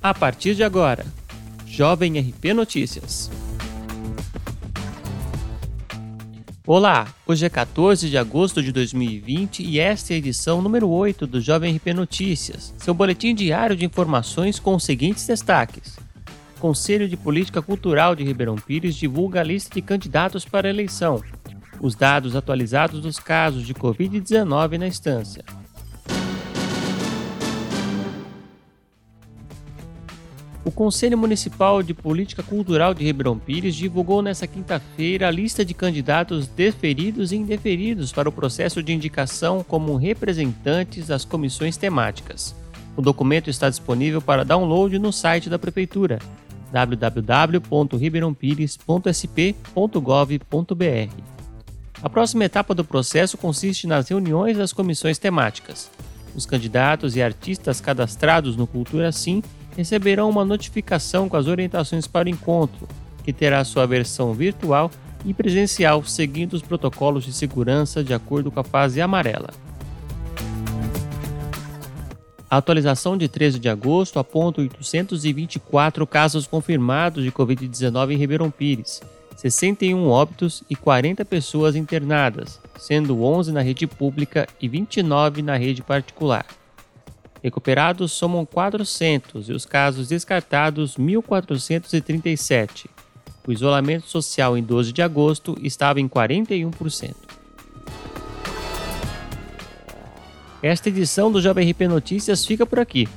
A partir de agora, Jovem RP Notícias. Olá, hoje é 14 de agosto de 2020 e esta é a edição número 8 do Jovem RP Notícias, seu boletim diário de informações com os seguintes destaques. Conselho de Política Cultural de Ribeirão Pires divulga a lista de candidatos para a eleição. Os dados atualizados dos casos de Covid-19 na instância. O Conselho Municipal de Política Cultural de Ribeirão Pires divulgou nesta quinta-feira a lista de candidatos deferidos e indeferidos para o processo de indicação como representantes das comissões temáticas. O documento está disponível para download no site da Prefeitura www.ribeirãopires.sp.gov.br. A próxima etapa do processo consiste nas reuniões das comissões temáticas. Os candidatos e artistas cadastrados no Cultura Sim receberão uma notificação com as orientações para o encontro, que terá sua versão virtual e presencial, seguindo os protocolos de segurança de acordo com a fase amarela. A atualização de 13 de agosto aponta 824 casos confirmados de Covid-19 em Ribeirão Pires, 61 óbitos e 40 pessoas internadas, sendo 11 na rede pública e 29 na rede particular. Recuperados somam 400 e os casos descartados 1.437. O isolamento social em 12 de agosto estava em 41%. Esta edição do Jovem RP Notícias fica por aqui.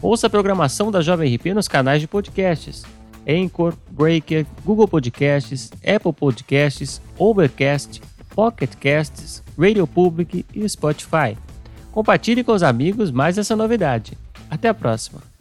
Ouça a programação da Jovem RP nos canais de podcasts: Anchor, Breaker, Google Podcasts, Apple Podcasts, Overcast, Pocket Casts, Radio Public e Spotify. Compartilhe com os amigos mais essa novidade. Até a próxima!